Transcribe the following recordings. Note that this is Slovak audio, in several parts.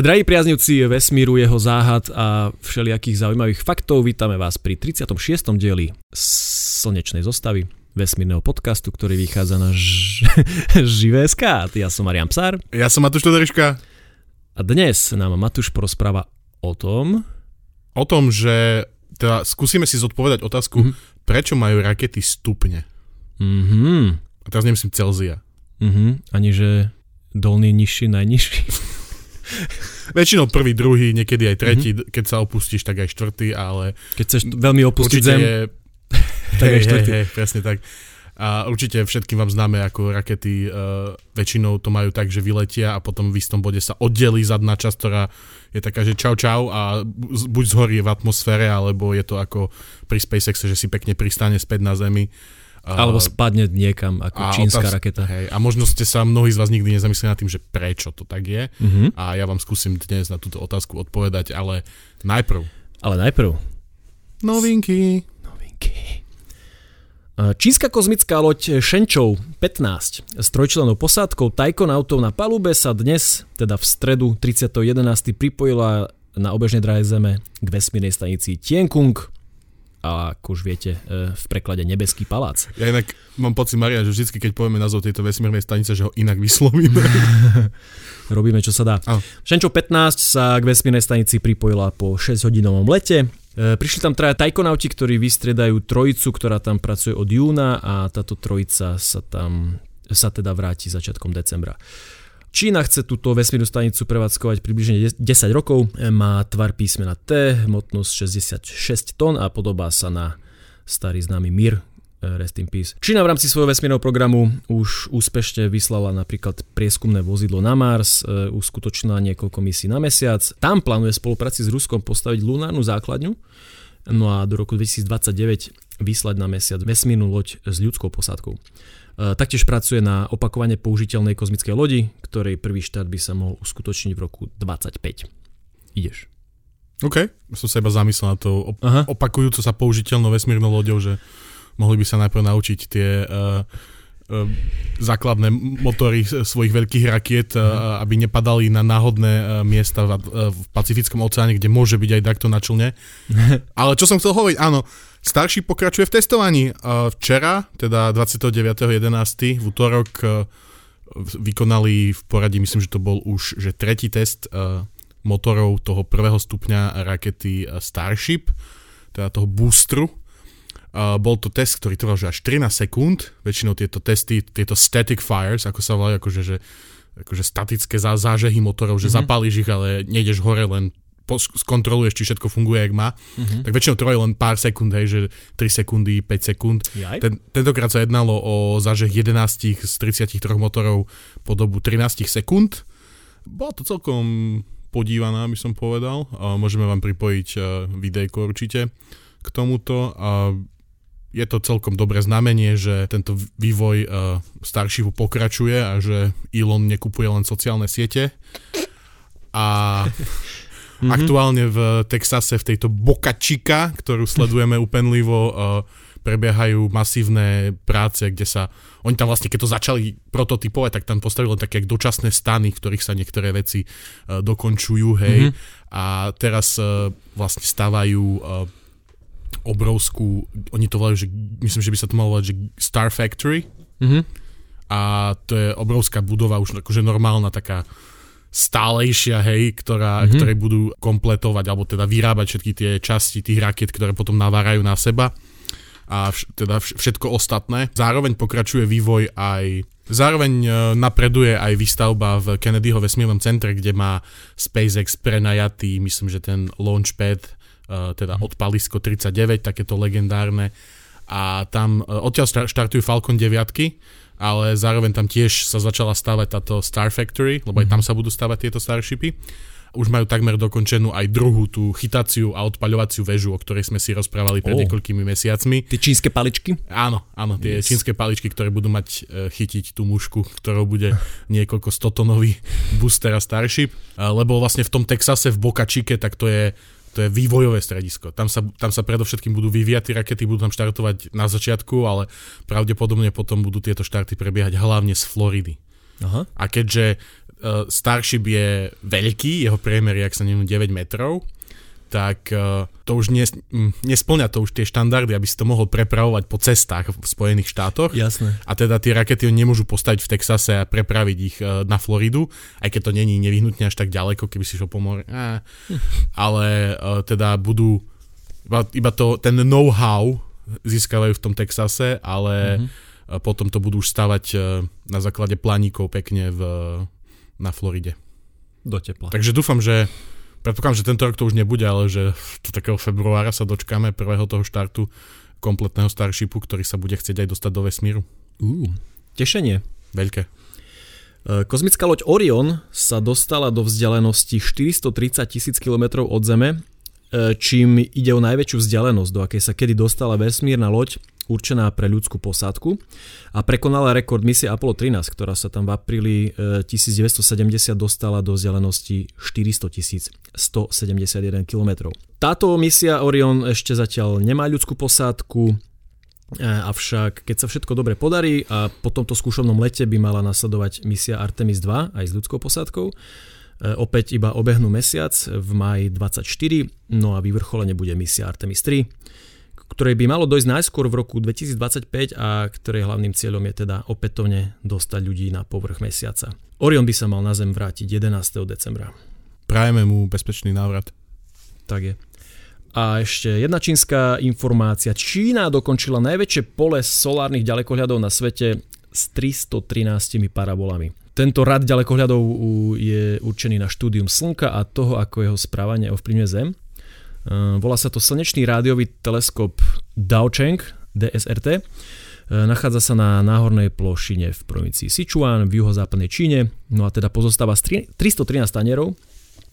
Drahí priaznivci vesmíru, jeho záhad a všelijakých zaujímavých faktov, vítame vás pri 36. dieli slnečnej zostavy vesmírneho podcastu, ktorý vychádza na ž... Živé.sk. Ja som Marian Psár. Ja som Matúš Todoriška. A dnes nám Matúš porozpráva o tom... O tom, že teda skúsime si zodpovedať otázku, mm-hmm. prečo majú rakety stupne. Mhm. A teraz nemyslím Celzia. Mhm. Ani že dolný nižší, najnižší. Väčšinou prvý, druhý, niekedy aj tretí, mm-hmm. keď sa opustíš, tak aj štvrtý, ale... Keď chceš veľmi opustiť zem, je... tak hej, aj štvrtý. Hej, hej, presne tak. A určite všetkým vám známe, ako rakety uh, väčšinou to majú tak, že vyletia a potom v istom bode sa oddelí zadná časť, ktorá je taká, že čau čau a buď zhorí v atmosfére, alebo je to ako pri SpaceX, že si pekne pristane späť na Zemi. Alebo spadne niekam ako a čínska otáz, raketa. Hej, a možno ste sa mnohí z vás nikdy nezamysleli nad tým, že prečo to tak je. Uh-huh. A ja vám skúsim dnes na túto otázku odpovedať, ale najprv. Ale najprv. Novinky. Novinky. Čínska kozmická loď Shenzhou 15 s trojčlenou posádkou tajkonautov na palube sa dnes, teda v stredu 30.11. pripojila na obežnej dráhe Zeme k vesmírnej stanici Tiankung a ako už viete, e, v preklade Nebeský palác. Ja inak mám pocit, Maria, že vždy, keď povieme názov tejto vesmírnej stanice, že ho inak vyslovíme. Robíme, čo sa dá. Oh. Šenčo 15 sa k vesmírnej stanici pripojila po 6-hodinovom lete. E, prišli tam traja tajkonauti, ktorí vystriedajú trojicu, ktorá tam pracuje od júna a táto trojica sa tam sa teda vráti začiatkom decembra. Čína chce túto vesmírnu stanicu prevádzkovať približne 10 rokov, má tvar písmena T, hmotnosť 66 tón a podobá sa na starý známy Mir, eh, rest in peace. Čína v rámci svojho vesmírneho programu už úspešne vyslala napríklad prieskumné vozidlo na Mars, eh, uskutočnila niekoľko misí na Mesiac. Tam plánuje spolupráci s Ruskom postaviť lunárnu základňu, no a do roku 2029 vyslať na Mesiac vesmírnu loď s ľudskou posádkou. E, taktiež pracuje na opakovane použiteľnej kozmickej lodi, ktorej prvý štart by sa mohol uskutočniť v roku 25. Ideš. OK, som sa iba zamyslel na to op- opakujúco sa použiteľnou vesmírnou loďou, že mohli by sa najprv naučiť tie uh, základné motory svojich veľkých rakiet, uh, aby nepadali na náhodné uh, miesta v, v Pacifickom oceáne, kde môže byť aj takto na člne. Ale čo som chcel hovoriť, áno, Starší pokračuje v testovaní. Včera, teda 29.11. v útorok vykonali v poradí, myslím, že to bol už že tretí test motorov toho prvého stupňa rakety Starship, teda toho boostru. Bol to test, ktorý trval až 13 sekúnd. Väčšinou tieto testy, tieto static fires, ako sa volajú, akože, že, akože statické zážehy motorov, že mm-hmm. zapálíš ich, ale nejdeš hore len skontroluješ, či všetko funguje, jak má, uh-huh. tak väčšinou trvajú len pár sekúnd, hej, že 3 sekundy, 5 sekúnd. Ten, tentokrát sa jednalo o zážeh 11 z 33 motorov po dobu 13 sekúnd. Bola to celkom podívaná, by som povedal. A môžeme vám pripojiť e, videjko určite k tomuto. A je to celkom dobré znamenie, že tento vývoj uh, Starshipu pokračuje a že Elon nekupuje len sociálne siete. A Mm-hmm. Aktuálne v Texase, v tejto Boca Chica, ktorú sledujeme upenlivo, uh, prebiehajú masívne práce, kde sa, oni tam vlastne, keď to začali prototypovať, tak tam postavili také dočasné stany, v ktorých sa niektoré veci uh, dokončujú, hej, mm-hmm. a teraz uh, vlastne stávajú uh, obrovskú, oni to volajú, že myslím, že by sa to malo volať, že Star Factory, mm-hmm. a to je obrovská budova, už akože normálna taká stálejšia, hej, ktorá, mm-hmm. ktoré budú kompletovať, alebo teda vyrábať všetky tie časti tých raket, ktoré potom navárajú na seba a vš- teda všetko ostatné. Zároveň pokračuje vývoj aj Zároveň e, napreduje aj výstavba v Kennedyho vesmírnom centre, kde má SpaceX prenajatý, myslím, že ten launchpad, teda od Palisko 39, takéto legendárne. A tam e, odtiaľ štartujú Falcon 9 ale zároveň tam tiež sa začala stavať táto Star Factory, lebo aj tam mhm. sa budú stavať tieto Starshipy. Už majú takmer dokončenú aj druhú tú chytaciu a odpaľovaciu väžu, o ktorej sme si rozprávali pred oh. niekoľkými mesiacmi. Tie čínske paličky? Áno, áno, tie yes. čínske paličky, ktoré budú mať e, chytiť tú mušku, ktorou bude niekoľko stotonový booster a Starship. Lebo vlastne v tom Texase v Boca Chique, tak to je to je vývojové stredisko. Tam sa, tam sa predovšetkým budú vyvíjať tie rakety, budú tam štartovať na začiatku, ale pravdepodobne potom budú tieto štarty prebiehať hlavne z Floridy. Aha. A keďže uh, Starship je veľký, jeho priemer je, ak sa neviem, 9 metrov, tak uh, to už nes, nesplňa to už tie štandardy, aby si to mohol prepravovať po cestách v Spojených štátoch. Jasné. A teda tie rakety nemôžu postaviť v Texase a prepraviť ich uh, na Floridu, aj keď to není nevyhnutne až tak ďaleko, keby si šiel po mori. Eh, ale uh, teda budú iba, iba to, ten know-how získavajú v tom Texase, ale mm-hmm. potom to budú už stavať na základe planíkov pekne v, na Floride. Do tepla. Takže dúfam, že Predpokladám, že tento rok to už nebude, ale že do takého februára sa dočkáme prvého toho štartu kompletného Starshipu, ktorý sa bude chcieť aj dostať do vesmíru. Uh, tešenie. Veľké. E, kozmická loď Orion sa dostala do vzdialenosti 430 tisíc km od Zeme, e, čím ide o najväčšiu vzdialenosť, do akej sa kedy dostala vesmírna loď určená pre ľudskú posádku a prekonala rekord misie Apollo 13, ktorá sa tam v apríli 1970 e, dostala do vzdialenosti 400 171 km. Táto misia Orion ešte zatiaľ nemá ľudskú posádku, e, avšak keď sa všetko dobre podarí a po tomto skúšovnom lete by mala nasledovať misia Artemis 2 aj s ľudskou posádkou, e, opäť iba obehnú mesiac v maji 24, no a vyvrcholene bude misia Artemis 3 ktorej by malo dojsť najskôr v roku 2025 a ktorej hlavným cieľom je teda opätovne dostať ľudí na povrch mesiaca. Orion by sa mal na Zem vrátiť 11. decembra. Prajeme mu bezpečný návrat. Tak je. A ešte jedna čínska informácia. Čína dokončila najväčšie pole solárnych ďalekohľadov na svete s 313 parabolami. Tento rad ďalekohľadov je určený na štúdium Slnka a toho, ako jeho správanie ovplyvňuje Zem. Eh, volá sa to slnečný rádiový teleskop Daocheng, DSRT. Eh, nachádza sa na náhornej plošine v provincii Sichuan v juhozápadnej Číne, no a teda pozostáva z 313 tanierov.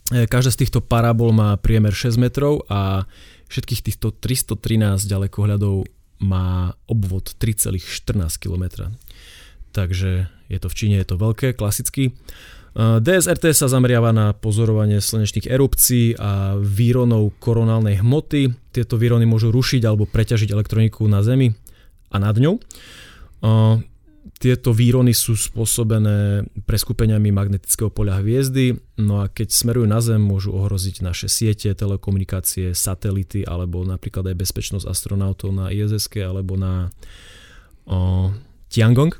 Eh, každá z týchto parabol má priemer 6 metrov a všetkých týchto 313 ďalekohľadov má obvod 3,14 km. Takže je to v Číne, je to veľké, klasicky. DSRT sa zameriava na pozorovanie slnečných erupcií a výronov koronálnej hmoty. Tieto výrony môžu rušiť alebo preťažiť elektroniku na Zemi a nad ňou. Tieto výrony sú spôsobené preskupeniami magnetického poľa hviezdy, no a keď smerujú na Zem, môžu ohroziť naše siete, telekomunikácie, satelity alebo napríklad aj bezpečnosť astronautov na ISS alebo na o, Tiangong.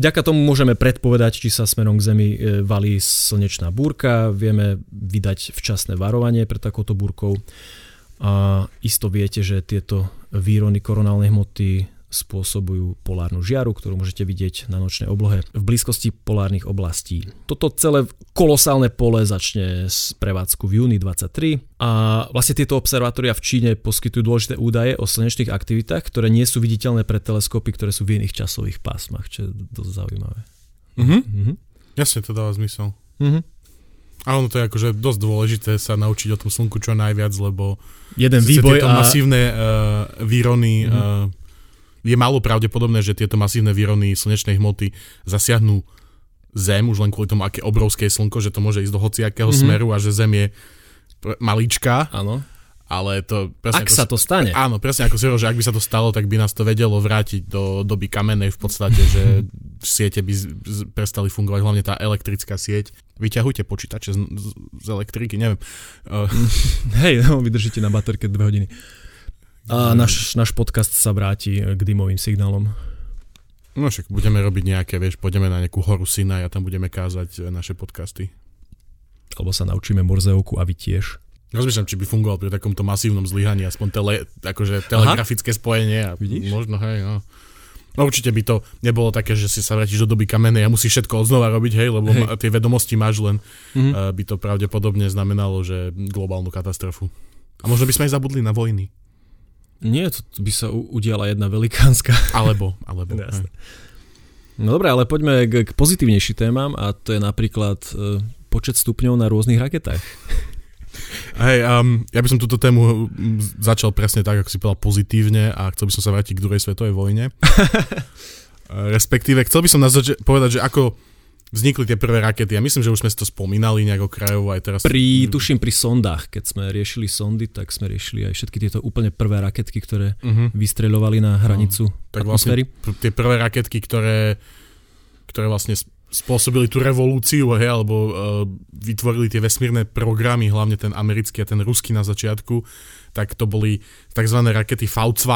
Vďaka tomu môžeme predpovedať, či sa smerom k Zemi e, valí slnečná búrka, vieme vydať včasné varovanie pred takouto búrkou. A isto viete, že tieto výrony koronálnej hmoty spôsobujú polárnu žiaru, ktorú môžete vidieť na nočnej oblohe v blízkosti polárnych oblastí. Toto celé kolosálne pole začne z prevádzku v júni 23 a vlastne tieto observatória v Číne poskytujú dôležité údaje o slnečných aktivitách, ktoré nie sú viditeľné pre teleskopy, ktoré sú v iných časových pásmach, čo je dosť zaujímavé. Mhm. Mhm. Jasne, to dáva zmysel. Mhm. A ono to je akože dosť dôležité sa naučiť o tom slnku čo najviac, lebo jeden výboj a... masívne uh, výrony mm-hmm. uh, je málo pravdepodobné, že tieto masívne výrony slnečnej hmoty zasiahnu Zem, už len kvôli tomu, aké obrovské je slnko, že to môže ísť do hociakého mm-hmm. smeru a že Zem je maličká. Áno. Ale to... Presne Ak ako, sa to stane. Áno, presne ako si že ak by sa to stalo, tak by nás to vedelo vrátiť do doby kamenej v podstate, že siete by z, z, prestali fungovať, hlavne tá elektrická sieť. Vyťahujte počítače z, z, z elektriky, neviem. Uh. Hej, no, vydržíte na baterke dve hodiny. A náš, náš podcast sa vráti k dymovým signálom. No však budeme robiť nejaké, vieš, pôjdeme na nejakú horu Sinai a tam budeme kázať naše podcasty. Alebo sa naučíme Morzeovku a vy tiež. Rozmýšľam, či by fungoval pri takomto masívnom zlyhaní aspoň tele, akože telegrafické Aha. spojenie. A Vidíš? Možno, hej, no. No určite by to nebolo také, že si sa vrátiš do doby kamenej a musíš všetko odznova robiť, hej, lebo hej. tie vedomosti máš len, mm-hmm. uh, by to pravdepodobne znamenalo, že globálnu katastrofu. A možno by sme aj zabudli na vojny. Nie, to by sa udiala jedna velikánska. Alebo, alebo. Jasne. No dobré, ale poďme k, k pozitívnejším témam a to je napríklad e, počet stupňov na rôznych raketách. Hej, um, ja by som túto tému začal presne tak, ako si povedal, pozitívne a chcel by som sa vrátiť k druhej svetovej vojne. Respektíve, chcel by som na zač- povedať, že ako vznikli tie prvé rakety. Ja myslím, že už sme si to spomínali nejak okrajovo aj teraz. Pri, tuším pri sondách, keď sme riešili sondy, tak sme riešili aj všetky tieto úplne prvé raketky, ktoré uh-huh. vystreľovali na hranicu no, tak atmosféry. Vlastne tie prvé raketky, ktoré, ktoré vlastne spôsobili tú revolúciu, hej, alebo uh, vytvorili tie vesmírne programy, hlavne ten americký a ten ruský na začiatku, tak to boli tzv. rakety V2,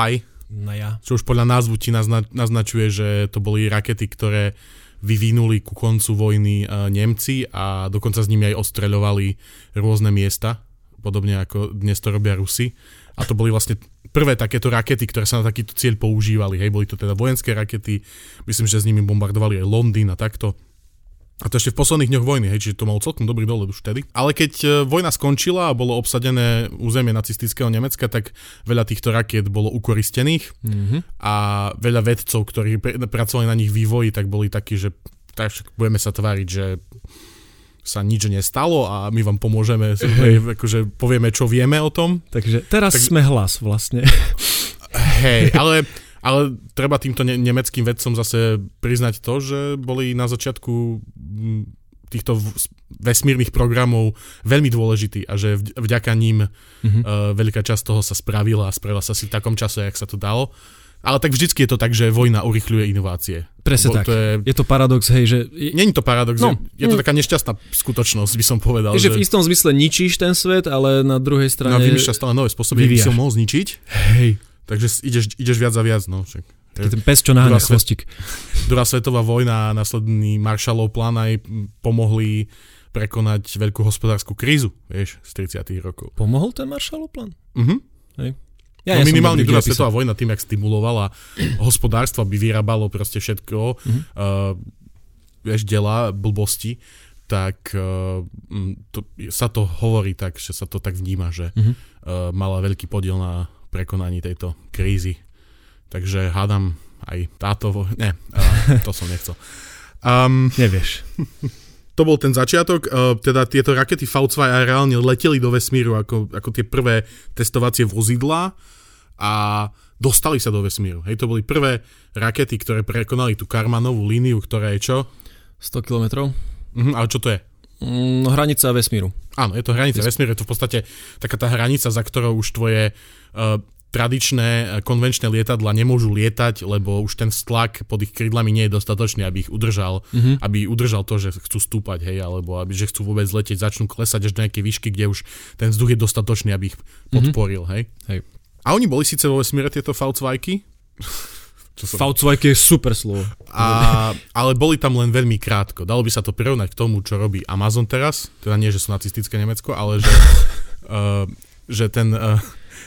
no ja. čo už podľa názvu ti nazna- naznačuje, že to boli rakety, ktoré vyvinuli ku koncu vojny uh, Nemci a dokonca s nimi aj ostreľovali rôzne miesta, podobne ako dnes to robia Rusi. A to boli vlastne prvé takéto rakety, ktoré sa na takýto cieľ používali. Hej, boli to teda vojenské rakety, myslím, že s nimi bombardovali aj Londýn a takto. A to ešte v posledných dňoch vojny, hej, čiže to malo celkom dobrý dohľad už vtedy. Ale keď e, vojna skončila a bolo obsadené územie nacistického Nemecka, tak veľa týchto rakiet bolo ukoristených mm-hmm. a veľa vedcov, ktorí pr- pracovali na nich vývoji, tak boli takí, že tak budeme sa tváriť, že sa nič nestalo a my vám pomôžeme, akože povieme, čo vieme o tom. Takže teraz tak, sme hlas vlastne. Hej, ale, ale treba týmto ne- nemeckým vedcom zase priznať to, že boli na začiatku týchto vesmírnych programov veľmi dôležitý a že vďaka ním mm-hmm. uh, veľká časť toho sa spravila a spravila sa si v takom čase, jak sa to dalo. Ale tak vždycky je to tak, že vojna urychľuje inovácie. Presne tak. To je... je to paradox, hej, že... Není to paradox, no, je, je to taká nešťastná skutočnosť, by som povedal. Je, že, že v istom zmysle ničíš ten svet, ale na druhej strane... No, vymýšľaš stále nové spôsoby, aby si ho mohol zničiť. Hej. Takže ideš, ideš viac a viac, no. Však. Ten pes, čo naháňa chvostík. Druhá svetová vojna a následný Marshallov plán aj pomohli prekonať veľkú hospodárskú krízu, vieš, z 30 rokov. Pomohol ten Marshallov plán? Mhm. Hej. Ja, no ja minimálne druhá svetová vojna tým, jak stimulovala hospodárstvo, aby vyrábalo proste všetko, mm-hmm. uh, vieš, dela, blbosti, tak uh, to, sa to hovorí tak, že sa to tak vníma, že mm-hmm. uh, mala veľký podiel na prekonaní tejto krízy. Takže hádam aj táto... Vo... Ne, to som nechcel. Um, Nevieš. to bol ten začiatok, teda tieto rakety V2 reálne leteli do vesmíru ako, ako tie prvé testovacie vozidlá a dostali sa do vesmíru. Hej, to boli prvé rakety, ktoré prekonali tú Karmanovú líniu, ktorá je čo? 100 kilometrov. Mhm, ale čo to je? Mm, hranica vesmíru. Áno, je to hranica Ves- vesmíru, je to v podstate taká tá hranica, za ktorou už tvoje uh, tradičné eh, konvenčné lietadla nemôžu lietať, lebo už ten stlak pod ich krídlami nie je dostatočný, aby ich udržal, mm-hmm. aby udržal to, že chcú stúpať, hej, alebo aby, že chcú vôbec letieť, začnú klesať až do nejakej výšky, kde už ten vzduch je dostatočný, aby ich mhm. podporil, mm-hmm. hej. hej. A oni boli síce vo vesmíre tieto V2, som... v je super slovo. A, ale boli tam len veľmi krátko. Dalo by sa to prirovnať k tomu, čo robí Amazon teraz. Teda nie, že sú nacistické Nemecko, ale že, uh, že ten, uh,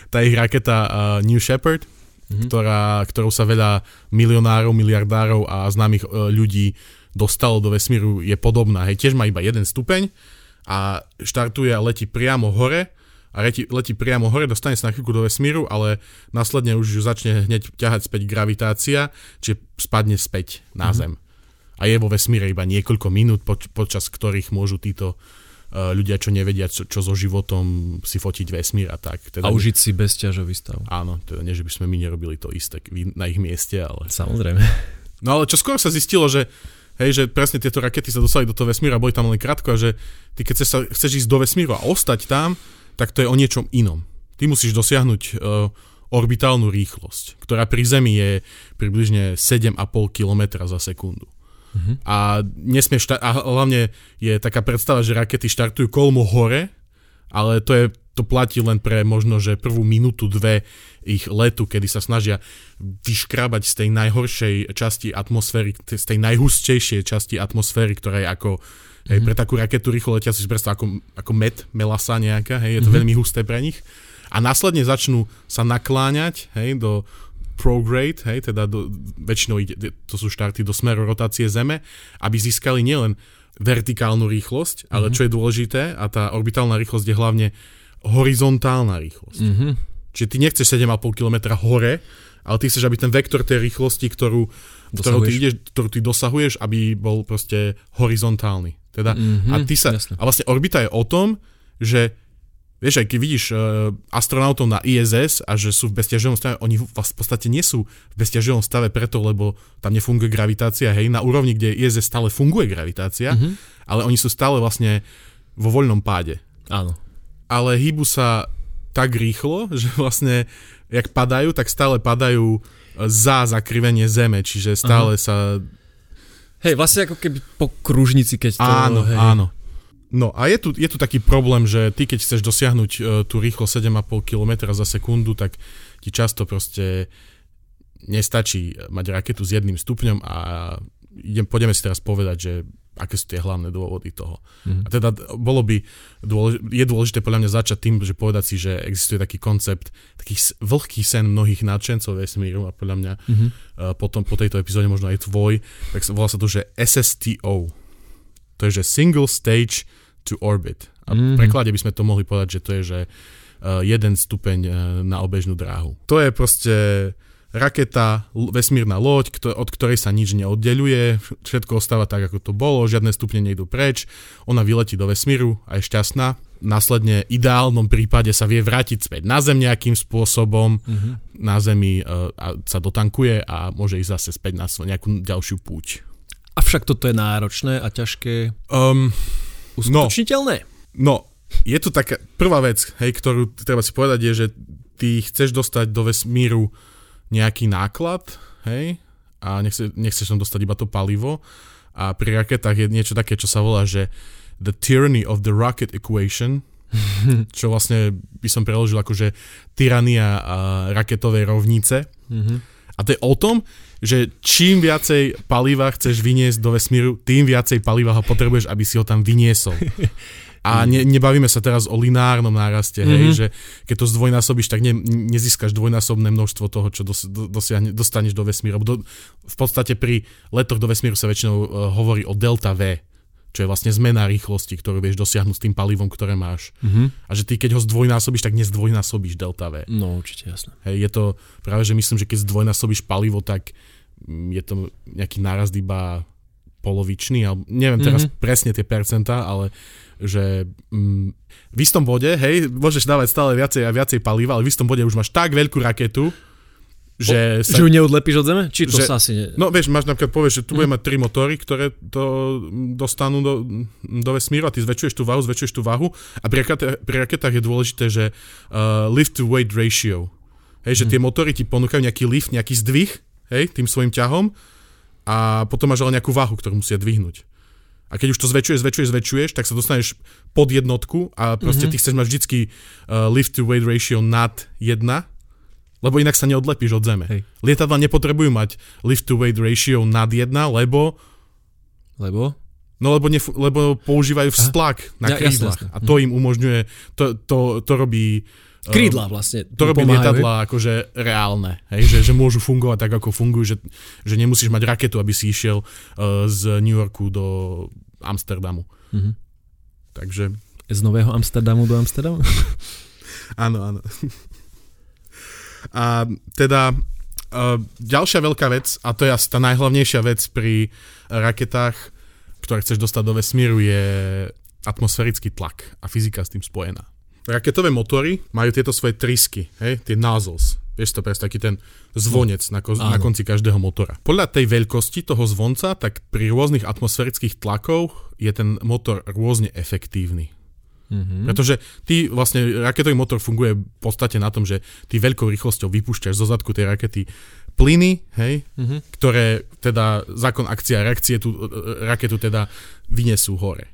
tá ich raketa uh, New Shepard, mm-hmm. ktorá, ktorou sa veľa milionárov, miliardárov a známych uh, ľudí dostalo do vesmíru, je podobná. Hej, tiež má iba jeden stupeň a štartuje a letí priamo hore a letí, letí priamo hore, dostane sa na chvíľku do vesmíru, ale následne už začne hneď ťahať späť gravitácia, čiže spadne späť na mm-hmm. Zem. A je vo vesmíre iba niekoľko minút, poč- počas ktorých môžu títo uh, ľudia, čo nevedia, čo, čo so životom, si fotiť vesmír a tak. Teda, a užiť si bezťažový stav. Áno, teda nie, že by sme my nerobili to isté na ich mieste, ale... Samozrejme. No ale čo skôr sa zistilo, že Hej, že presne tieto rakety sa dostali do toho vesmíra, boli tam len krátko a že ty keď chceš, sa, chceš ísť do vesmíru a ostať tam, tak to je o niečom inom. Ty musíš dosiahnuť uh, orbitálnu rýchlosť, ktorá pri Zemi je približne 7,5 km za sekundu. Uh-huh. A, nesmieš šta- a hlavne je taká predstava, že rakety štartujú kolmo hore, ale to je to platí len pre možno, že prvú minútu, dve ich letu, kedy sa snažia vyškrabať z tej najhoršej časti atmosféry, z tej najhustejšej časti atmosféry, ktorá je ako Hej, pre takú raketu rýchlo letia si predstav ako, ako med, melasa nejaká, hej, je to mm-hmm. veľmi husté pre nich. A následne začnú sa nakláňať, hej, do prograde, hej, teda do, väčšinou ide, to sú štarty do smeru rotácie Zeme, aby získali nielen vertikálnu rýchlosť, ale mm-hmm. čo je dôležité, a tá orbitálna rýchlosť je hlavne horizontálna rýchlosť. Mm-hmm. Čiže ty nechceš 7,5 km hore, ale ty chceš, aby ten vektor tej rýchlosti, ktorú, ktorú ty, ideš, ktorú ty dosahuješ, aby bol proste horizontálny. Teda, mm-hmm, a, ty sa, a vlastne orbita je o tom, že vieš, aj keď vidíš uh, astronautov na ISS a že sú v bezťaživom stave, oni v podstate nie sú v bezťaživom stave preto, lebo tam nefunguje gravitácia, hej, na úrovni, kde ISS stále funguje gravitácia, mm-hmm. ale oni sú stále vlastne vo voľnom páde. Áno. Ale hýbu sa tak rýchlo, že vlastne, jak padajú, tak stále padajú za zakrivenie Zeme, čiže stále Aha. sa Hej, vlastne ako keby po kružnici, keď to... Áno, hej. áno. No a je tu, je tu taký problém, že ty keď chceš dosiahnuť uh, tú rýchlo 7,5 km za sekundu, tak ti často proste nestačí mať raketu s jedným stupňom a idem, pôjdeme si teraz povedať, že aké sú tie hlavné dôvody toho. Mm. A teda bolo by, dôlež, je dôležité podľa mňa začať tým, že povedať si, že existuje taký koncept, taký vlhký sen mnohých nadšencov vesmíru a podľa mňa mm-hmm. uh, potom po tejto epizóde možno aj tvoj, tak volá sa to, že SSTO. To je, že Single Stage to Orbit. A mm-hmm. v preklade by sme to mohli povedať, že to je, že uh, jeden stupeň uh, na obežnú dráhu. To je proste raketa, vesmírna loď, od ktorej sa nič neoddeluje, všetko ostáva tak, ako to bolo, žiadne stupne nejdú preč, ona vyletí do vesmíru a je šťastná. Následne v ideálnom prípade sa vie vrátiť späť na Zem nejakým spôsobom, mm-hmm. na Zemi uh, a sa dotankuje a môže ísť zase späť na nejakú ďalšiu púť. Avšak toto je náročné a ťažké. Um, uskutočniteľné? No, no, je tu taká prvá vec, hej, ktorú treba si povedať, je, že ty chceš dostať do vesmíru nejaký náklad, hej, a nechce, nechceš tam dostať iba to palivo. A pri raketách je niečo také, čo sa volá, že the tyranny of the rocket equation, čo vlastne by som preložil ako, že tyrania raketovej rovnice. Mm-hmm. A to je o tom, že čím viacej paliva chceš vyniesť do vesmíru, tým viacej paliva ho potrebuješ, aby si ho tam vyniesol. A ne, nebavíme sa teraz o lineárnom náraste, mm-hmm. hej, mhm. že keď to zdvojnásobíš, tak ne, nezískaš dvojnásobné množstvo toho, čo dos, do, dosiahne, dostaneš do vesmíru. Do, v podstate pri letoch do vesmíru sa väčšinou uh, hovorí o delta V, čo je vlastne zmena rýchlosti, ktorú vieš dosiahnuť s tým palivom, ktoré máš. Mm-hmm. A že ty keď ho zdvojnásobíš, tak nezdvojnásobíš delta V. No určite, jasné. Hej, je to práve, že myslím, že keď zdvojnásobíš palivo, tak mm, je to nejaký nárast iba polovičný, ale neviem teraz mm-hmm. presne tie percentá, ale že mm, v istom bode, hej, môžeš dávať stále viacej a viacej paliva, ale v istom bode už máš tak veľkú raketu, že, o, sa, že ju neodlepíš od zeme? Či to že, sa asi ne... No vieš, máš napríklad povieš, že tu mm. bude mať tri motory, ktoré to dostanú do, do vesmíru a ty zväčšuješ tú váhu, zväčšuješ tú váhu a pri, raketách, pri raketách je dôležité, že uh, lift to weight ratio. Hej, že mm. tie motory ti ponúkajú nejaký lift, nejaký zdvih, hej, tým svojim ťahom a potom máš ale nejakú váhu, ktorú musia dvihnúť. A keď už to zväčšuješ, zväčšuješ, zväčšuješ, tak sa dostaneš pod jednotku a proste mm-hmm. ty chceš mať vždycky uh, lift to weight ratio nad 1, lebo inak sa neodlepíš od zeme. Hej. Lietadla nepotrebujú mať lift to weight ratio nad 1, lebo... Lebo? No lebo, nef- lebo používajú vztlak Aha. na krídlach ja, a to im umožňuje, to, to, to robí Krídla vlastne. To robí lietadla akože reálne, hej, že, že môžu fungovať tak, ako fungujú, že, že nemusíš mať raketu, aby si išiel uh, z New Yorku do Amsterdamu. Mm-hmm. Takže... Z nového Amsterdamu do Amsterdamu? áno, áno. A teda uh, ďalšia veľká vec, a to je asi tá najhlavnejšia vec pri raketách, ktoré chceš dostať do vesmíru, je atmosférický tlak a fyzika s tým spojená raketové motory majú tieto svoje trysky, hej, tie nozzles. Vieš to presne, taký ten zvonec na, ko- na konci každého motora. Podľa tej veľkosti toho zvonca, tak pri rôznych atmosférických tlakoch je ten motor rôzne efektívny. Mm-hmm. Pretože ty vlastne, raketový motor funguje v podstate na tom, že ty veľkou rýchlosťou vypúšťaš zo zadku tej rakety plyny, hej, mm-hmm. ktoré teda zákon akcia a reakcie tú raketu teda vyniesú hore.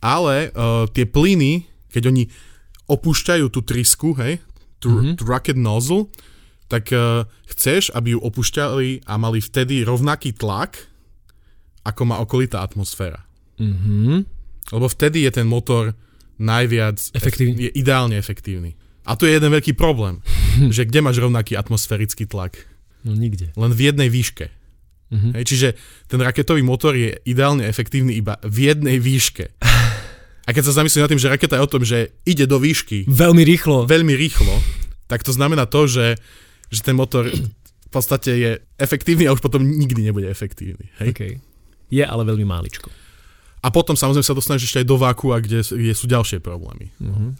Ale uh, tie plyny, keď oni opúšťajú tú trysku, hej, tú, mm-hmm. tú rocket nozzle, tak uh, chceš, aby ju opúšťali a mali vtedy rovnaký tlak, ako má okolitá atmosféra. Mm-hmm. Lebo vtedy je ten motor najviac... Efektívny. Je ideálne efektívny. A tu je jeden veľký problém, že kde máš rovnaký atmosférický tlak? No nikde. Len v jednej výške. Mm-hmm. Hej, čiže ten raketový motor je ideálne efektívny iba v jednej výške. A keď sa zamyslím nad tým, že raketa je o tom, že ide do výšky. Veľmi rýchlo. Veľmi rýchlo. Tak to znamená to, že, že ten motor v podstate je efektívny a už potom nikdy nebude efektívny. Hej? Okay. Je ale veľmi máličko. A potom samozrejme sa dostaneš ešte aj do a kde, kde sú ďalšie problémy. Uh-huh.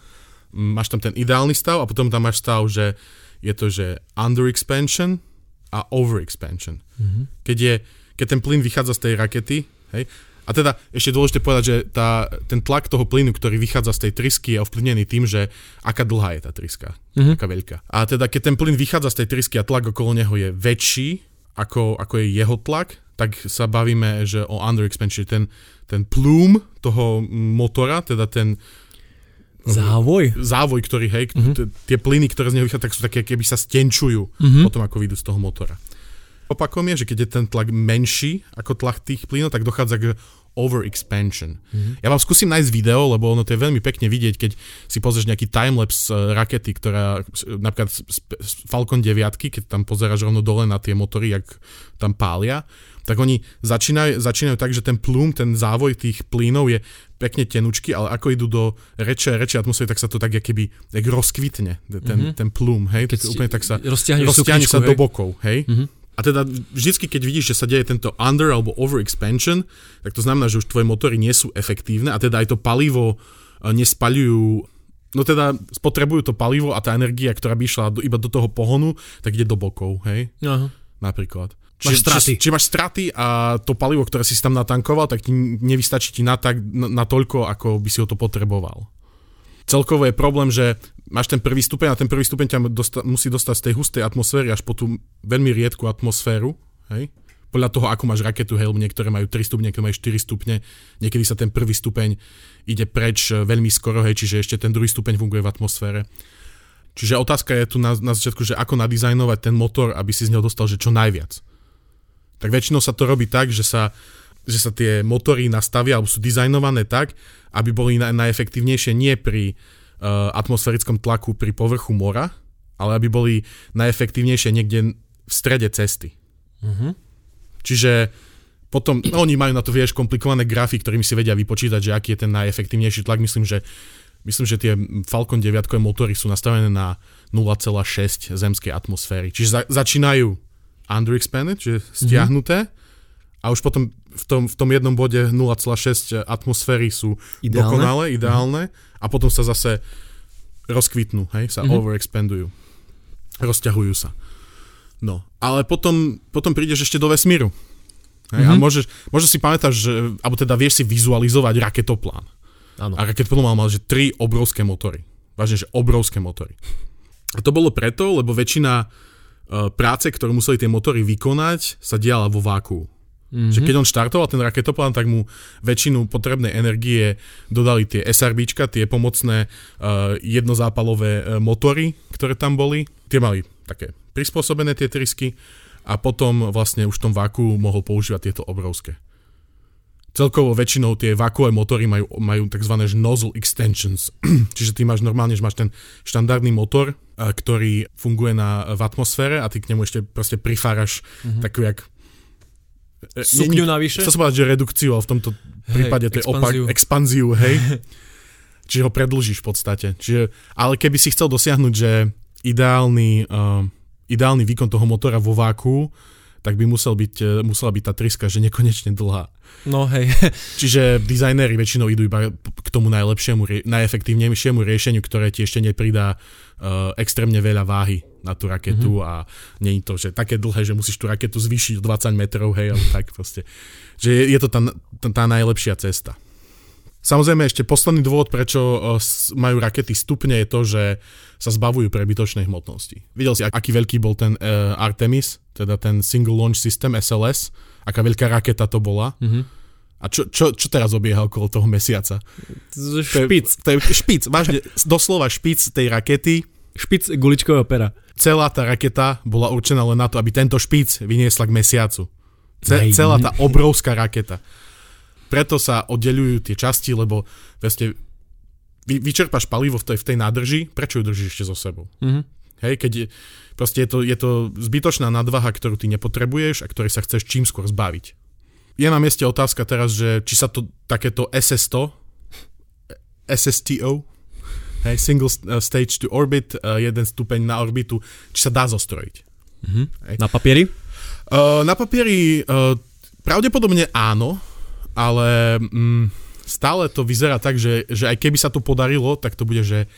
Máš tam ten ideálny stav a potom tam máš stav, že je to, že under expansion a over expansion. Uh-huh. Keď, je, keď ten plyn vychádza z tej rakety, hej, a teda ešte dôležité povedať, že tá, ten tlak toho plynu, ktorý vychádza z tej trysky, je ovplyvnený tým, že aká dlhá je tá tryska, mm-hmm. aká veľká. A teda keď ten plyn vychádza z tej trysky a tlak okolo neho je väčší, ako, ako je jeho tlak, tak sa bavíme, že o underexpansion, ten, ten plume toho motora, teda ten Závoj? Závoj, ktorý, hej, uh-huh. tie plyny, ktoré z neho vychádzajú, tak sú také, keby sa stenčujú uh-huh. potom, ako vyjdú z toho motora. Opakom je, že keď je ten tlak menší ako tlak tých plynov, tak dochádza k overexpansion. Mm-hmm. Ja vám skúsim nájsť video, lebo ono to je veľmi pekne vidieť, keď si pozrieš nejaký timelapse e, rakety, ktorá napríklad Falcon 9, keď tam pozeráš rovno dole na tie motory, jak tam pália, tak oni začínajú, začínajú tak, že ten plum, ten závoj tých plynov je pekne tenučky, ale ako idú do reče, reče atmosféry, tak sa to tak keby jak rozkvitne, ten, mm-hmm. ten plum, hej, keď úplne tak sa roztiahne sa hej? do bokov, hej. Mm-hmm. A teda vždycky, keď vidíš, že sa deje tento under alebo over expansion, tak to znamená, že už tvoje motory nie sú efektívne a teda aj to palivo e, nespaľujú No teda spotrebujú to palivo a tá energia, ktorá by išla do, iba do toho pohonu, tak ide do bokov, hej? Aha. Napríklad. Máš straty. Či, či máš straty a to palivo, ktoré si tam natankoval, tak ti nevystačí ti na, tak, na, na toľko, ako by si ho to potreboval. Celkovo je problém, že máš ten prvý stupeň a ten prvý stupeň ťa dosta- musí dostať z tej hustej atmosféry až po tú veľmi riedku atmosféru, hej? Podľa toho, ako máš raketu, lebo niektoré majú 3 stupne, niektoré majú 4 stupne, niekedy sa ten prvý stupeň ide preč e, veľmi skoro, hej, čiže ešte ten druhý stupeň funguje v atmosfére. Čiže otázka je tu na, na začiatku, že ako nadizajnovať ten motor, aby si z neho dostal, že čo najviac. Tak väčšinou sa to robí tak, že sa, že sa tie motory nastavia, alebo sú dizajnované tak, aby boli na, najefektívnejšie nie pri Eh, atmosférickom tlaku pri povrchu mora, ale aby boli najefektívnejšie niekde v strede cesty. Uh-huh. Čiže potom, no oni majú na to, vieš, komplikované grafy, ktorými si vedia vypočítať, že aký je ten najefektívnejší tlak. Myslím, že, myslím, že tie Falcon 9 motory sú nastavené na 0,6 zemskej atmosféry. Čiže za, začínajú underexpanded, čiže mhm. stiahnuté, uh-huh. a už potom v tom, v tom jednom bode 0,6 atmosféry sú ideálne? dokonale, ideálne. Uh-huh a potom sa zase rozkvitnú, hej, sa mm-hmm. overexpandujú. Rozťahujú sa. No, ale potom, potom prídeš ešte do vesmíru. Hej, mm-hmm. A mhm. môžeš, môžeš si pamätáš, že, alebo teda vieš si vizualizovať raketoplán. Ano. A raketoplán mal, že tri obrovské motory. Vážne, že obrovské motory. A to bolo preto, lebo väčšina uh, práce, ktorú museli tie motory vykonať, sa diala vo váku. Mm-hmm. Že keď on štartoval ten raketoplán, tak mu väčšinu potrebnej energie dodali tie SRBčka, tie pomocné uh, jednozápalové uh, motory, ktoré tam boli. Tie mali také prispôsobené tie trysky a potom vlastne už v tom váku mohol používať tieto obrovské. Celkovo väčšinou tie vákuové motory majú, majú tzv. nozzle extensions. Čiže ty máš normálne, že máš ten štandardný motor, uh, ktorý funguje na, v atmosfére a ty k nemu ešte proste prifáraš mm-hmm. takú jak Sukňu navyše? Chcel som povedať, že redukciu, ale v tomto prípade to je opak, expanziu, hej. Čiže ho predlžíš v podstate. Čiže, ale keby si chcel dosiahnuť, že ideálny, uh, ideálny výkon toho motora vo váku, tak by musel byť, e, musela byť tá triska, že nekonečne dlhá. No hej. Čiže dizajnéri väčšinou idú iba k tomu najlepšiemu, najefektívnejšiemu riešeniu, ktoré ti ešte nepridá uh, extrémne veľa váhy na tú raketu mm-hmm. a nie je to, že také dlhé, že musíš tú raketu zvýšiť o 20 metrov, hej, alebo tak proste. Že je, je to tá, tá, tá najlepšia cesta. Samozrejme ešte posledný dôvod, prečo majú rakety stupne, je to, že sa zbavujú prebytočnej hmotnosti. Videl si, aký veľký bol ten uh, Artemis, teda ten Single Launch System SLS, aká veľká raketa to bola. Mm-hmm. A čo, čo, čo teraz obieha okolo toho mesiaca? Špic. To je, to je špic, vážne, doslova špic tej rakety. Špic guličkového pera celá tá raketa bola určená len na to, aby tento špíc vyniesla k mesiacu. Ce- celá tá obrovská raketa. Preto sa oddelujú tie časti, lebo vlastne vy, vyčerpáš palivo v tej, v tej nádrži, prečo ju držíš ešte so sebou? Mm-hmm. Hej, keď je, proste je to, je to zbytočná nadvaha, ktorú ty nepotrebuješ a ktorej sa chceš čím skôr zbaviť. Je na mieste otázka teraz, že či sa to takéto SS100, SSTO, hej, single uh, stage to orbit, uh, jeden stupeň na orbitu, či sa dá zostrojiť. Mm-hmm. Hej. Na papieri? Uh, na papieri uh, pravdepodobne áno, ale mm, stále to vyzerá tak, že, že aj keby sa to podarilo, tak to bude, že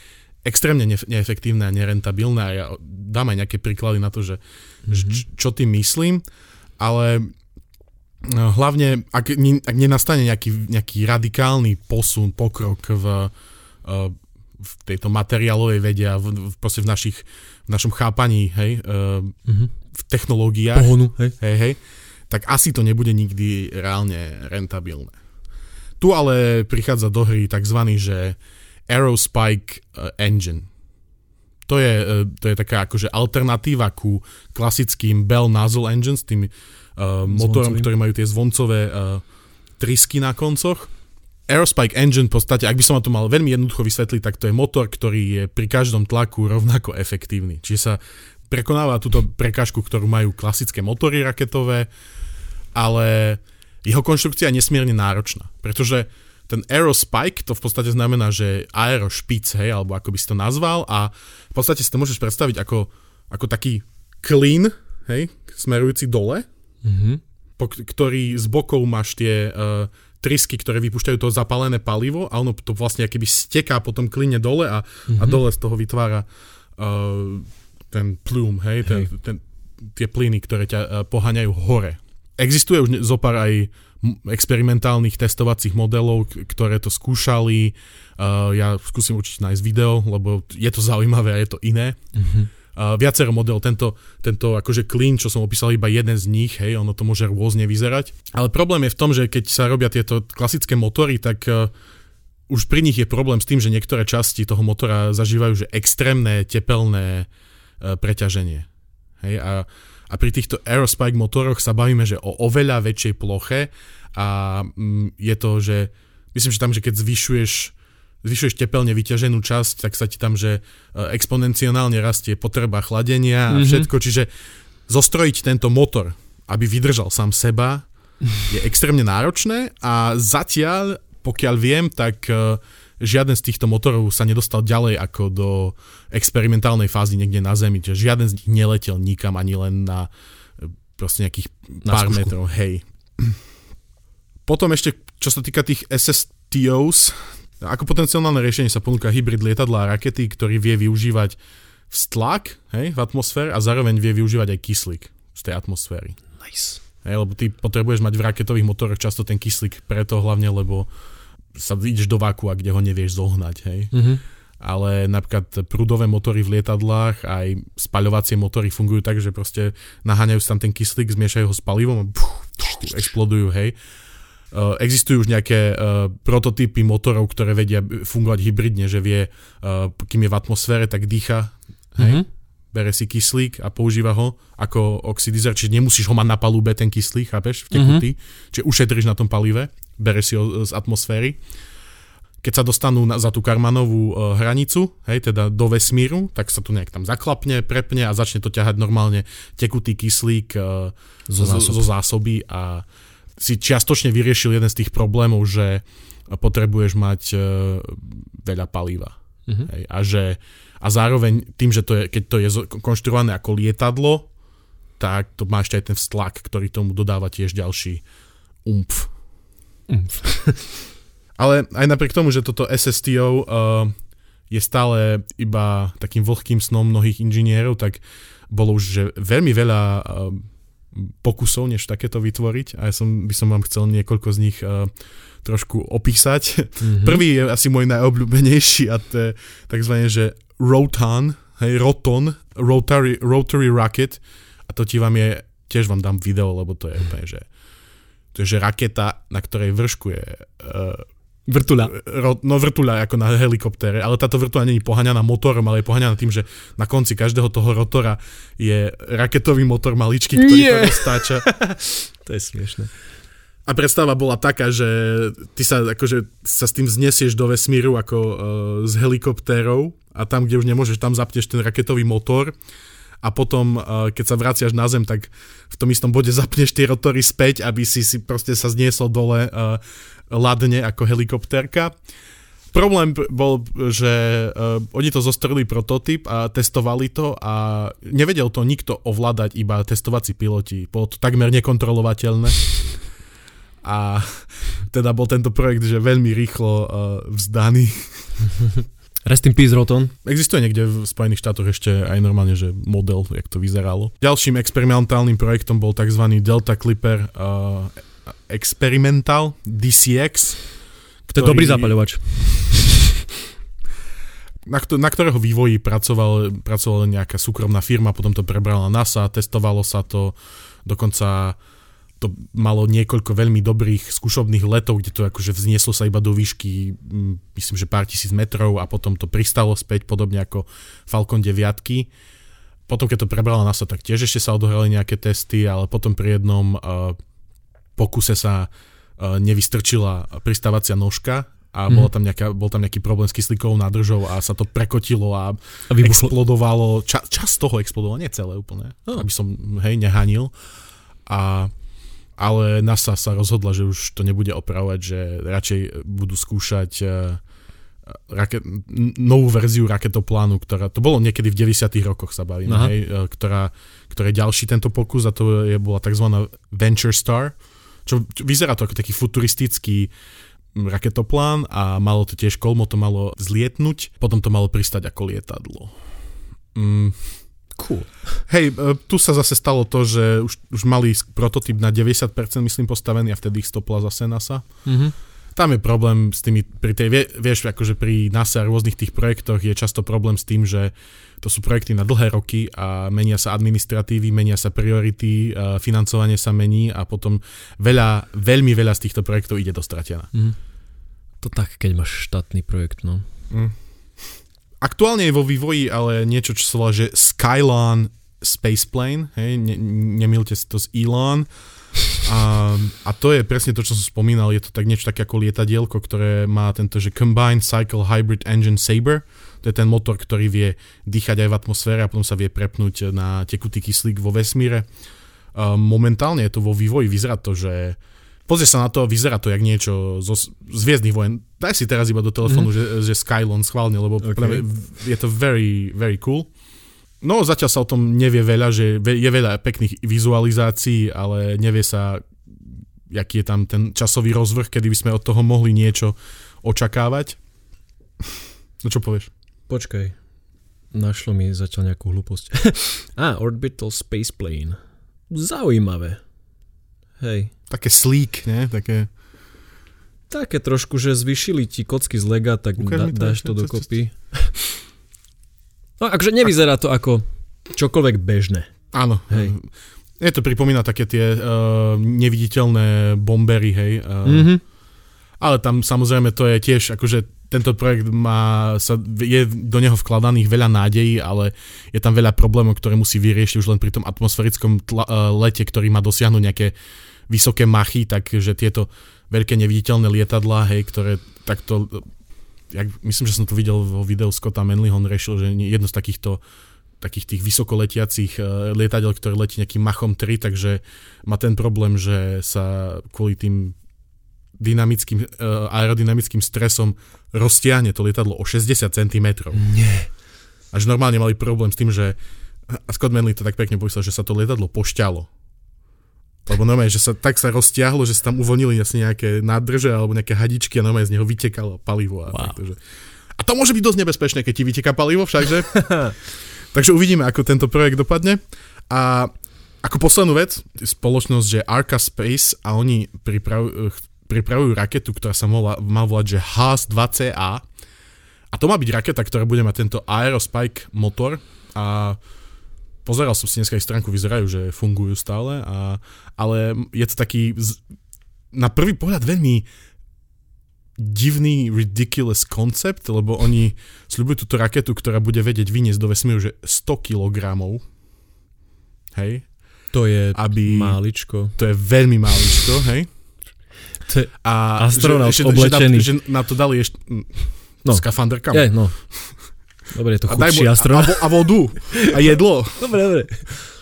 extrémne neefektívne a nerentabilné a ja dám aj nejaké príklady na to, že mm-hmm. čo tým myslím, ale hlavne, ak, ak nenastane nejaký, nejaký radikálny posun, pokrok v, v tejto materiálovej vede a v, v, v, našich, v našom chápaní, hej, uh, mm-hmm. v technológiách. Pohonu, hej. hej, hej tak asi to nebude nikdy reálne rentabilné. Tu ale prichádza do hry tzv. že Aerospike eh, Engine. To je, eh, to je taká akože alternatíva ku klasickým Bell Nozzle Engines, tým uh, motorom, ktorí majú tie zvoncové uh, trysky na koncoch. Aerospike Engine v podstate, ak by som to mal veľmi jednoducho vysvetliť, tak to je motor, ktorý je pri každom tlaku rovnako efektívny. Čiže sa prekonáva túto prekážku, ktorú majú klasické motory raketové, ale jeho konštrukcia je nesmierne náročná, pretože ten aerospike, to v podstate znamená, že aerošpic, hej, alebo ako by si to nazval a v podstate si to môžeš predstaviť ako, ako taký klín, hej, smerujúci dole, mm-hmm. po, ktorý z bokov máš tie uh, trysky, ktoré vypúšťajú to zapálené palivo a ono to vlastne keby steká po tom kline dole a, mm-hmm. a mhm. dole z toho vytvára uh, ten plume, hej, hej. Ten, ten, tie plyny, ktoré ťa uh, poháňajú hore. Existuje už zopár aj experimentálnych testovacích modelov, ktoré to skúšali. Uh, ja skúsim určite nájsť video, lebo je to zaujímavé a je to iné. Mm-hmm. Uh, viacero model, tento, tento akože clean, čo som opísal, iba jeden z nich, hej, ono to môže rôzne vyzerať. Ale problém je v tom, že keď sa robia tieto klasické motory, tak uh, už pri nich je problém s tým, že niektoré časti toho motora zažívajú že extrémne tepelné uh, preťaženie. Hej, a a pri týchto Aerospike motoroch sa bavíme, že o oveľa väčšej ploche a mm, je to, že myslím, že tam, že keď zvyšuješ zvyšuješ tepelne vyťaženú časť, tak sa ti tam, že e, exponenciálne rastie potreba chladenia a mm-hmm. všetko, čiže zostrojiť tento motor, aby vydržal sám seba, je extrémne náročné a zatiaľ, pokiaľ viem, tak uh, žiaden z týchto motorov sa nedostal ďalej ako do experimentálnej fázy niekde na Zemi, čiže žiaden z nich neletel nikam ani len na e, proste nejakých na pár skúšku. metrov, hej. Potom ešte, čo sa týka tých SSTOs, ako potenciálne riešenie sa ponúka hybrid lietadla a rakety, ktorý vie využívať stlak hej, v atmosfére a zároveň vie využívať aj kyslík z tej atmosféry. Nice. Hej, lebo ty potrebuješ mať v raketových motoroch často ten kyslík preto hlavne, lebo sa ideš do váku, kde ho nevieš zohnať, hej. Mm-hmm. Ale napríklad prúdové motory v lietadlách, aj spaľovacie motory fungujú tak, že proste naháňajú tam ten kyslík, zmiešajú ho s palivom a puf, explodujú, hej. Uh, existujú už nejaké uh, prototypy motorov, ktoré vedia fungovať hybridne, že vie, uh, kým je v atmosfére, tak dýcha, hej, mm-hmm. bere si kyslík a používa ho ako oxidizer, čiže nemusíš ho mať na palube, ten kyslík, chápeš, v tekutý, mm-hmm. čiže ušetríš na tom palive bere si ho z atmosféry. Keď sa dostanú na, za tú Karmanovú e, hranicu, hej, teda do vesmíru, tak sa to nejak tam zaklapne, prepne a začne to ťahať normálne tekutý kyslík zo, zásob. zo zásoby a si čiastočne vyriešil jeden z tých problémov, že potrebuješ mať e, veľa paliva. Mm-hmm. Hej, a, že, a zároveň tým, že to je, keď to je konštruované ako lietadlo, tak to má ešte aj ten vztlak, ktorý tomu dodáva tiež ďalší umf Ale aj napriek tomu, že toto SSTO uh, je stále iba takým vlhkým snom mnohých inžinierov, tak bolo už že veľmi veľa uh, pokusov, než takéto vytvoriť a ja som, by som vám chcel niekoľko z nich uh, trošku opísať. Mm-hmm. Prvý je asi môj najobľúbenejší a to je takzvané, že Roton, hej, Roton, Rotary, Rotary Rocket a to ti vám je, tiež vám dám video, lebo to je úplne, že to je že raketa, na ktorej vršku je uh, Vrtuľa. Ro, no vrtuľa ako na helikoptére, ale táto vrtuľa není poháňaná motorom, ale je poháňaná tým, že na konci každého toho rotora je raketový motor maličký, ktorý Nie. to roztáča. to je smiešne. A predstava bola taká, že ty sa, akože, sa s tým znesieš do vesmíru ako uh, s helikoptérov a tam, kde už nemôžeš, tam zapneš ten raketový motor a potom, uh, keď sa vraciaš na zem, tak v tom istom bode zapneš tie rotory späť, aby si si proste sa zniesol dole uh, ladne ako helikopterka. Problém bol, že uh, oni to zostrili prototyp a testovali to a nevedel to nikto ovládať, iba testovací piloti. Bolo to takmer nekontrolovateľné. A teda bol tento projekt, že veľmi rýchlo uh, vzdaný. Rest in peace, Roton. Existuje niekde v Spojených štátoch ešte aj normálne, že model, jak to vyzeralo. Ďalším experimentálnym projektom bol tzv. Delta Clipper uh, Experimental DCX. Ktorý... To je dobrý zapaľovač. na, na ktorého vývoji pracoval, pracovala nejaká súkromná firma, potom to prebrala NASA, testovalo sa to, dokonca to malo niekoľko veľmi dobrých skúšobných letov, kde to akože vznieslo sa iba do výšky, myslím, že pár tisíc metrov a potom to pristalo späť, podobne ako Falcon 9. Potom, keď to prebrala NASA, tak tiež ešte sa odohrali nejaké testy, ale potom pri jednom uh, pokuse sa uh, nevystrčila pristávacia nožka a mm. tam nejaká, bol tam nejaký problém s kyslíkovou nádržou a sa to prekotilo a, a explodovalo, ča, čas toho explodovalo, nie celé úplne, oh. aby som, hej, nehanil. A ale NASA sa rozhodla, že už to nebude opravovať, že radšej budú skúšať uh, raket, novú verziu raketoplánu, ktorá, to bolo niekedy v 90 rokoch sa bavíme, hej, uh, ktorá, ktorá je ďalší tento pokus a to je, bola tzv. Venture Star, čo, čo vyzerá to ako taký futuristický raketoplán a malo to tiež kolmo, to malo zlietnúť, potom to malo pristať ako lietadlo. Mm, Cool. Hej, e, tu sa zase stalo to, že už, už mali prototyp na 90% myslím postavený a vtedy ich stopla zase NASA. Mm-hmm. Tam je problém s tými, pri tej, vieš, akože pri NASA a rôznych tých projektoch je často problém s tým, že to sú projekty na dlhé roky a menia sa administratívy, menia sa priority, financovanie sa mení a potom veľa, veľmi veľa z týchto projektov ide do stratená. Mm. To tak, keď máš štátny projekt, no. Mm. Aktuálne je vo vývoji ale niečo, čo sa volá, že Skylon Spaceplane, hej, ne, nemilte si to s Elon. A, a to je presne to, čo som spomínal, je to tak niečo také ako lietadielko, ktoré má tento, že Combined Cycle Hybrid Engine Saber, to je ten motor, ktorý vie dýchať aj v atmosfére a potom sa vie prepnúť na tekutý kyslík vo vesmíre. Momentálne je to vo vývoji, vyzerá to, že Pozri sa na to, vyzerá to jak niečo zo Zviezdnych vojen. Daj si teraz iba do telefónu, mm-hmm. že, že Skylon schválne, lebo okay. je to very, very cool. No zatiaľ sa o tom nevie veľa, že je veľa pekných vizualizácií, ale nevie sa, aký je tam ten časový rozvrh, kedy by sme od toho mohli niečo očakávať. No čo povieš? Počkaj, našlo mi zatiaľ nejakú hlúposť. ah, Orbital Space Plane. Zaujímavé. Hej. Také sleek, ne? Také... Také trošku, že zvyšili ti kocky z lega, tak da, dáš to dokopy. No akože nevyzerá to ako čokoľvek bežné. Áno. Hej. Je to pripomína také tie uh, neviditeľné bombery, hej. Uh, mm-hmm. Ale tam samozrejme to je tiež akože tento projekt má, sa, je do neho vkladaných veľa nádejí, ale je tam veľa problémov, ktoré musí vyriešiť už len pri tom atmosférickom tla, uh, lete, ktorý má dosiahnuť nejaké vysoké machy, takže tieto veľké neviditeľné lietadlá, hej, ktoré takto, jak, myslím, že som to videl vo videu Scotta Manleyho, on rešil, že jedno z takýchto takých tých vysokoletiacich uh, lietadiel, ktoré letí nejakým machom 3, takže má ten problém, že sa kvôli tým dynamickým, uh, aerodynamickým stresom roztiahne to lietadlo o 60 cm. Nie. Až normálne mali problém s tým, že a Scott Manley to tak pekne povedal, že sa to lietadlo pošťalo. Lebo normálne, že sa tak sa roztiahlo, že sa tam uvoľnili asi nejaké nádrže alebo nejaké hadičky a normálne z neho vytekalo palivo. A, wow. takže. a to môže byť dosť nebezpečné, keď ti vyteká palivo všakže. takže uvidíme, ako tento projekt dopadne. A ako poslednú vec, spoločnosť, že Arca Space a oni pripravujú, pripravujú raketu, ktorá sa mohla, má volať, že HAS-2CA. A to má byť raketa, ktorá bude mať tento Aerospike motor a pozeral som si dneska aj stránku, vyzerajú, že fungujú stále, a, ale je to taký na prvý pohľad veľmi divný, ridiculous koncept, lebo oni sľubujú túto raketu, ktorá bude vedieť vyniesť do vesmíru, že 100 kg. Hej? To je aby, máličko. To je veľmi máličko, hej? To je a astronaut že, oblečený. Že, na, že na to dali ešte... No. Skafander kam? Je, no. Dobre, je to chudší astronaut. A, a vodu. A jedlo. dobre, dobre.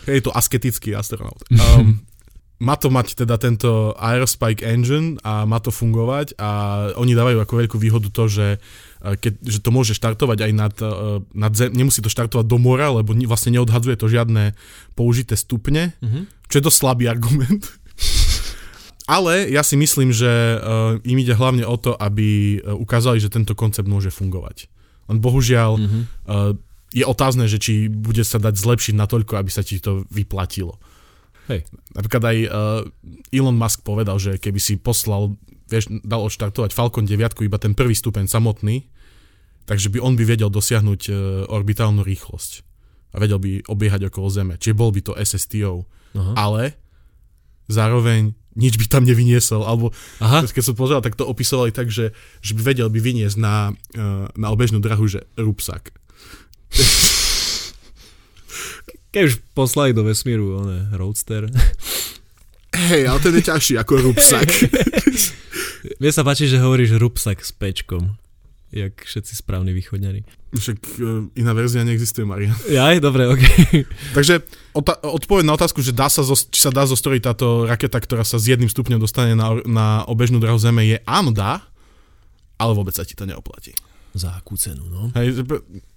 Je to asketický astronaut. Um, má to mať teda tento Aerospike engine a má to fungovať a oni dávajú ako veľkú výhodu to, že, e, keď, že to môže štartovať aj nad, e, nad zem, nemusí to štartovať do mora, lebo vlastne neodhadzuje to žiadne použité stupne, mm-hmm. čo je dosť slabý argument. Ale ja si myslím, že uh, im ide hlavne o to, aby ukázali, že tento koncept môže fungovať. Len bohužiaľ mm-hmm. uh, je otázne, že či bude sa dať zlepšiť natoľko, aby sa ti to vyplatilo. Hej. Napríklad aj uh, Elon Musk povedal, že keby si poslal, vieš, dal odštartovať Falcon 9, iba ten prvý stupeň samotný, takže by on by vedel dosiahnuť uh, orbitálnu rýchlosť a vedel by obiehať okolo Zeme. Čiže bol by to SSTO. Aha. Ale zároveň nič by tam nevyniesol. Alebo Aha. keď som pozeral, tak to opisovali tak, že, že by vedel by vyniesť na, uh, na obežnú drahu, že rúbsak. Keď už poslali do vesmíru, on roadster. Hej, ale ten je ťažší ako rúbsak. Mne sa páči, že hovoríš rúbsak s pečkom jak všetci správni východňari. Však uh, iná verzia neexistuje, Maria. Ja, dobre, ok. Takže ota- odpoveď na otázku, že dá sa zo- či sa dá zostrojiť táto raketa, ktorá sa s jedným stupňom dostane na, na obežnú drahu Zeme, je áno, dá, ale vôbec sa ti to neoplatí. Za akú cenu, no? Hej,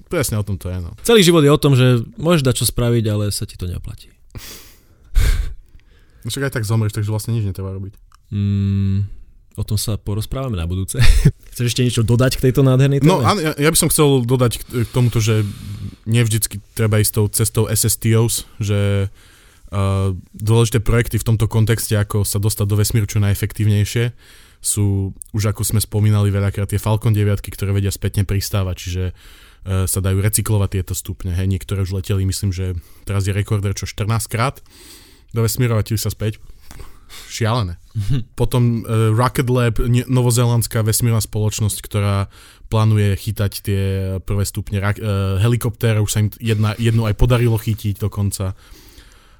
presne o tom to je, no. Celý život je o tom, že môžeš dať čo spraviť, ale sa ti to neoplatí. Však aj tak zomrieš, takže vlastne nič netreba robiť. Mm, O tom sa porozprávame na budúce. Chceš ešte niečo dodať k tejto nádhernej téme? No, ja, ja by som chcel dodať k tomuto, že nevždycky treba ísť tou cestou SSTOs, že uh, dôležité projekty v tomto kontexte, ako sa dostať do vesmíru čo najefektívnejšie, sú už ako sme spomínali veľakrát tie Falcon 9, ktoré vedia spätne pristávať, čiže uh, sa dajú recyklovať tieto stupne. Hej, niektoré už leteli, myslím, že teraz je rekorder čo 14 krát do vesmíru a sa späť šialené. Potom uh, Rocket Lab, novozelandská vesmírna spoločnosť, ktorá plánuje chytať tie prvé stupne uh, helikoptéra, už sa im jedna, jednu aj podarilo chytiť dokonca.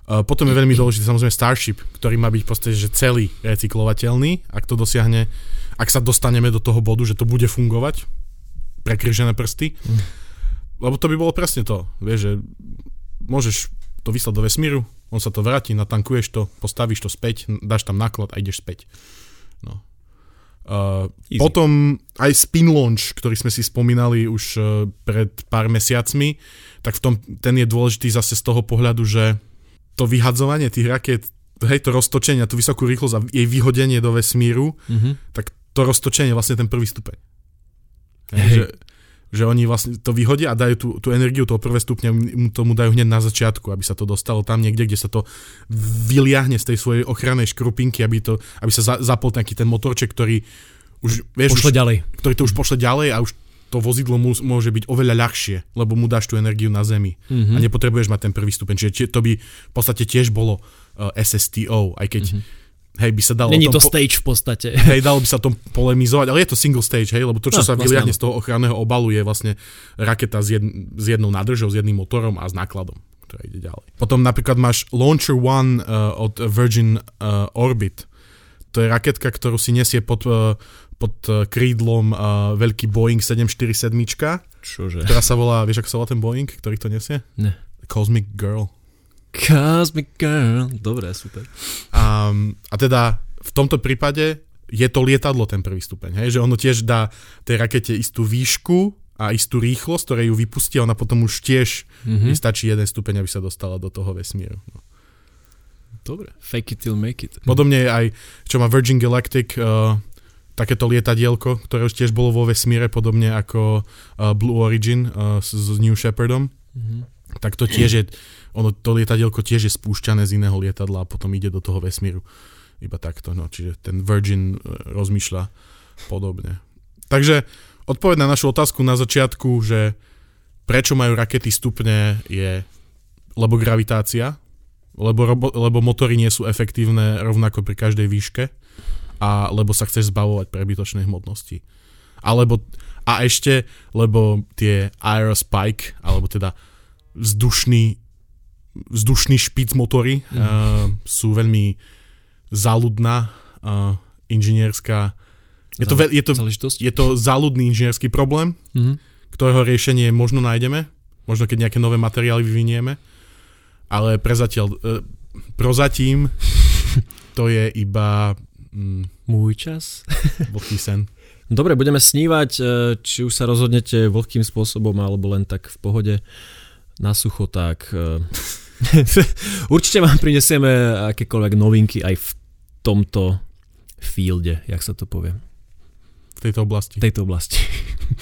Uh, potom je veľmi dôležitý samozrejme Starship, ktorý má byť podstate že celý recyklovateľný, ak to dosiahne, ak sa dostaneme do toho bodu, že to bude fungovať, prekryžené prsty. Mm. Lebo to by bolo presne to, vieš, že môžeš to vyslať do vesmíru, on sa to vráti, natankuješ to, postavíš to späť, dáš tam náklad a ideš späť. No. Uh, potom aj spin launch, ktorý sme si spomínali už uh, pred pár mesiacmi, tak v tom, ten je dôležitý zase z toho pohľadu, že to vyhadzovanie tých raket, hej, to roztočenie, tú vysokú rýchlosť a jej vyhodenie do vesmíru, mm-hmm. tak to roztočenie je vlastne ten prvý stupeň. Hej. Že, že oni vlastne to vyhodia a dajú tú, tú energiu toho prvé stupňa, mu tomu dajú hneď na začiatku, aby sa to dostalo tam niekde, kde sa to vyliahne z tej svojej ochrannej škrupinky, aby, to, aby sa za, zapol taký ten motorček, ktorý už, vieš, pošle už, ďalej. ktorý to už pošle ďalej a už to vozidlo mu, môže byť oveľa ľahšie, lebo mu dáš tú energiu na zemi mm-hmm. a nepotrebuješ mať ten prvý stupeň. Čiže to by v podstate tiež bolo uh, SSTO, aj keď mm-hmm hej, by sa dalo... Není to stage v podstate. Hej, dalo by sa tom polemizovať, ale je to single stage, hej, lebo to, čo no, sa vyliahne z toho ochranného obalu, je vlastne raketa s, jedn, s jednou nádržou, s jedným motorom a s nákladom, ktorá ide ďalej. Potom napríklad máš Launcher One uh, od Virgin uh, Orbit. To je raketka, ktorú si nesie pod, uh, pod krídlom uh, veľký Boeing 747. Čože? Ktorá sa volá, vieš ako sa volá ten Boeing, ktorý to nesie? Ne. Cosmic Girl. Cosmic Girl. Dobre, super. Um, a teda v tomto prípade je to lietadlo ten prvý stupeň, hej? že ono tiež dá tej rakete istú výšku a istú rýchlosť, ktoré ju vypustí a ona potom už tiež mm-hmm. stačí jeden stupeň, aby sa dostala do toho vesmíru. No. Dobre, fake it till make it. Podobne aj, čo má Virgin Galactic, uh, takéto lietadielko, ktoré už tiež bolo vo vesmíre, podobne ako uh, Blue Origin uh, s, s New Shepardom. Mm-hmm. Tak to tiež je ono, to lietadielko tiež je spúšťané z iného lietadla a potom ide do toho vesmíru. Iba takto, no, čiže ten Virgin e, rozmýšľa podobne. Takže odpoveď na našu otázku na začiatku, že prečo majú rakety stupne je lebo gravitácia, lebo, robo, lebo motory nie sú efektívne rovnako pri každej výške a lebo sa chceš zbavovať prebytočnej hmotnosti. Alebo, a ešte, lebo tie aerospike, alebo teda vzdušný vzdušný špic motory mm. uh, sú veľmi záľudná uh, inžinierská je to, je, to, je to záľudný inžinierský problém, mm-hmm. ktorého riešenie možno nájdeme, možno keď nejaké nové materiály vyvinieme, ale prezatiaľ, uh, prozatím to je iba mm, môj čas. vlhký sen. Dobre, budeme snívať, či už sa rozhodnete vlhkým spôsobom, alebo len tak v pohode na sucho, tak Určite vám prinesieme akékoľvek novinky aj v tomto fielde, jak sa to povie. V tejto oblasti. V tejto oblasti.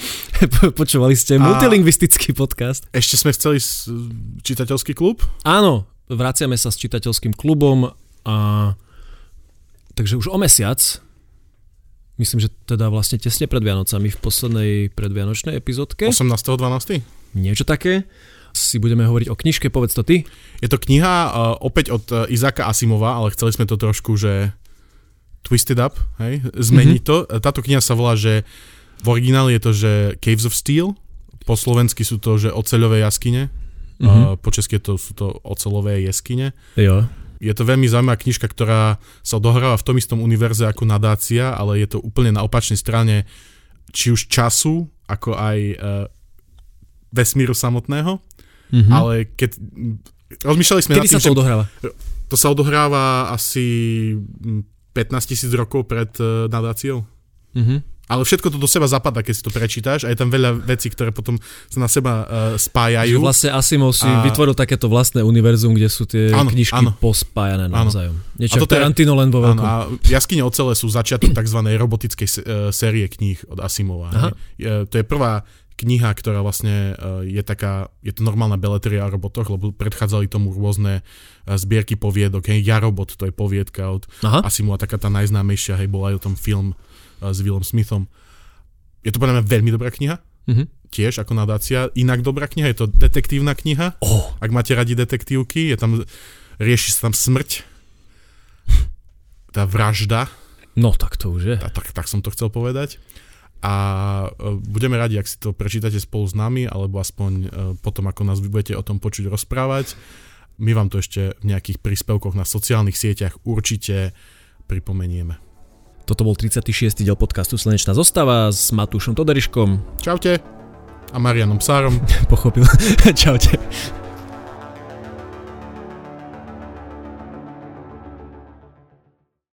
Počúvali ste a multilingvistický podcast. Ešte sme chceli čitateľský klub? Áno, vraciame sa s čitateľským klubom a takže už o mesiac myslím, že teda vlastne tesne pred Vianocami v poslednej predvianočnej epizódke. 18.12. Niečo také si budeme hovoriť o knižke, povedz to ty. Je to kniha uh, opäť od uh, Izaka Asimova, ale chceli sme to trošku, že twisted up, hej, zmeniť mm-hmm. to. Táto kniha sa volá, že v origináli je to, že Caves of Steel, po slovensky sú to, že oceľové jaskyne, mm-hmm. uh, po česky to sú to ocelové jeskyne. Jo. Je to veľmi zaujímavá knižka, ktorá sa odohráva v tom istom univerze ako nadácia, ale je to úplne na opačnej strane či už času, ako aj uh, vesmíru samotného. Mm-hmm. Ale keď... Rozmýšľali sme Kedy sa to odohráva? To sa odohráva asi 15 tisíc rokov pred uh, nadáciou. Mm-hmm. Ale všetko to do seba zapadá, keď si to prečítaš a je tam veľa vecí, ktoré potom sa na seba uh, spájajú. Že vlastne Asimov si a... vytvoril takéto vlastné univerzum, kde sú tie áno, knižky áno. pospájané navzájom. Niečo ako Tarantino len vo veľkom. a Jaskyne ocele sú začiatok tzv. robotickej uh, série kníh od Asimova. Aha. Je, to je prvá kniha, ktorá vlastne uh, je taká, je to normálna beletria o robotoch, lebo predchádzali tomu rôzne uh, zbierky poviedok. Hej, Ja robot, to je poviedka od Aha. Asimova, taká tá najznámejšia, hej, bola aj o tom film s Willom Smithom. Je to podľa mňa veľmi dobrá kniha, mm-hmm. tiež ako nadácia. Inak dobrá kniha, je to detektívna kniha. Oh. Ak máte radi detektívky, je tam, rieši sa tam smrť, tá vražda. No tak to už je. Tak, tak, tak som to chcel povedať. A e, budeme radi, ak si to prečítate spolu s nami, alebo aspoň e, potom, ako nás budete o tom počuť rozprávať. My vám to ešte v nejakých príspevkoch na sociálnych sieťach určite pripomenieme. Toto bol 36. diel podcastu Slnečná zostava s Matúšom Toderiškom. Čaute. A Marianom Sárom. Pochopil. Čaute.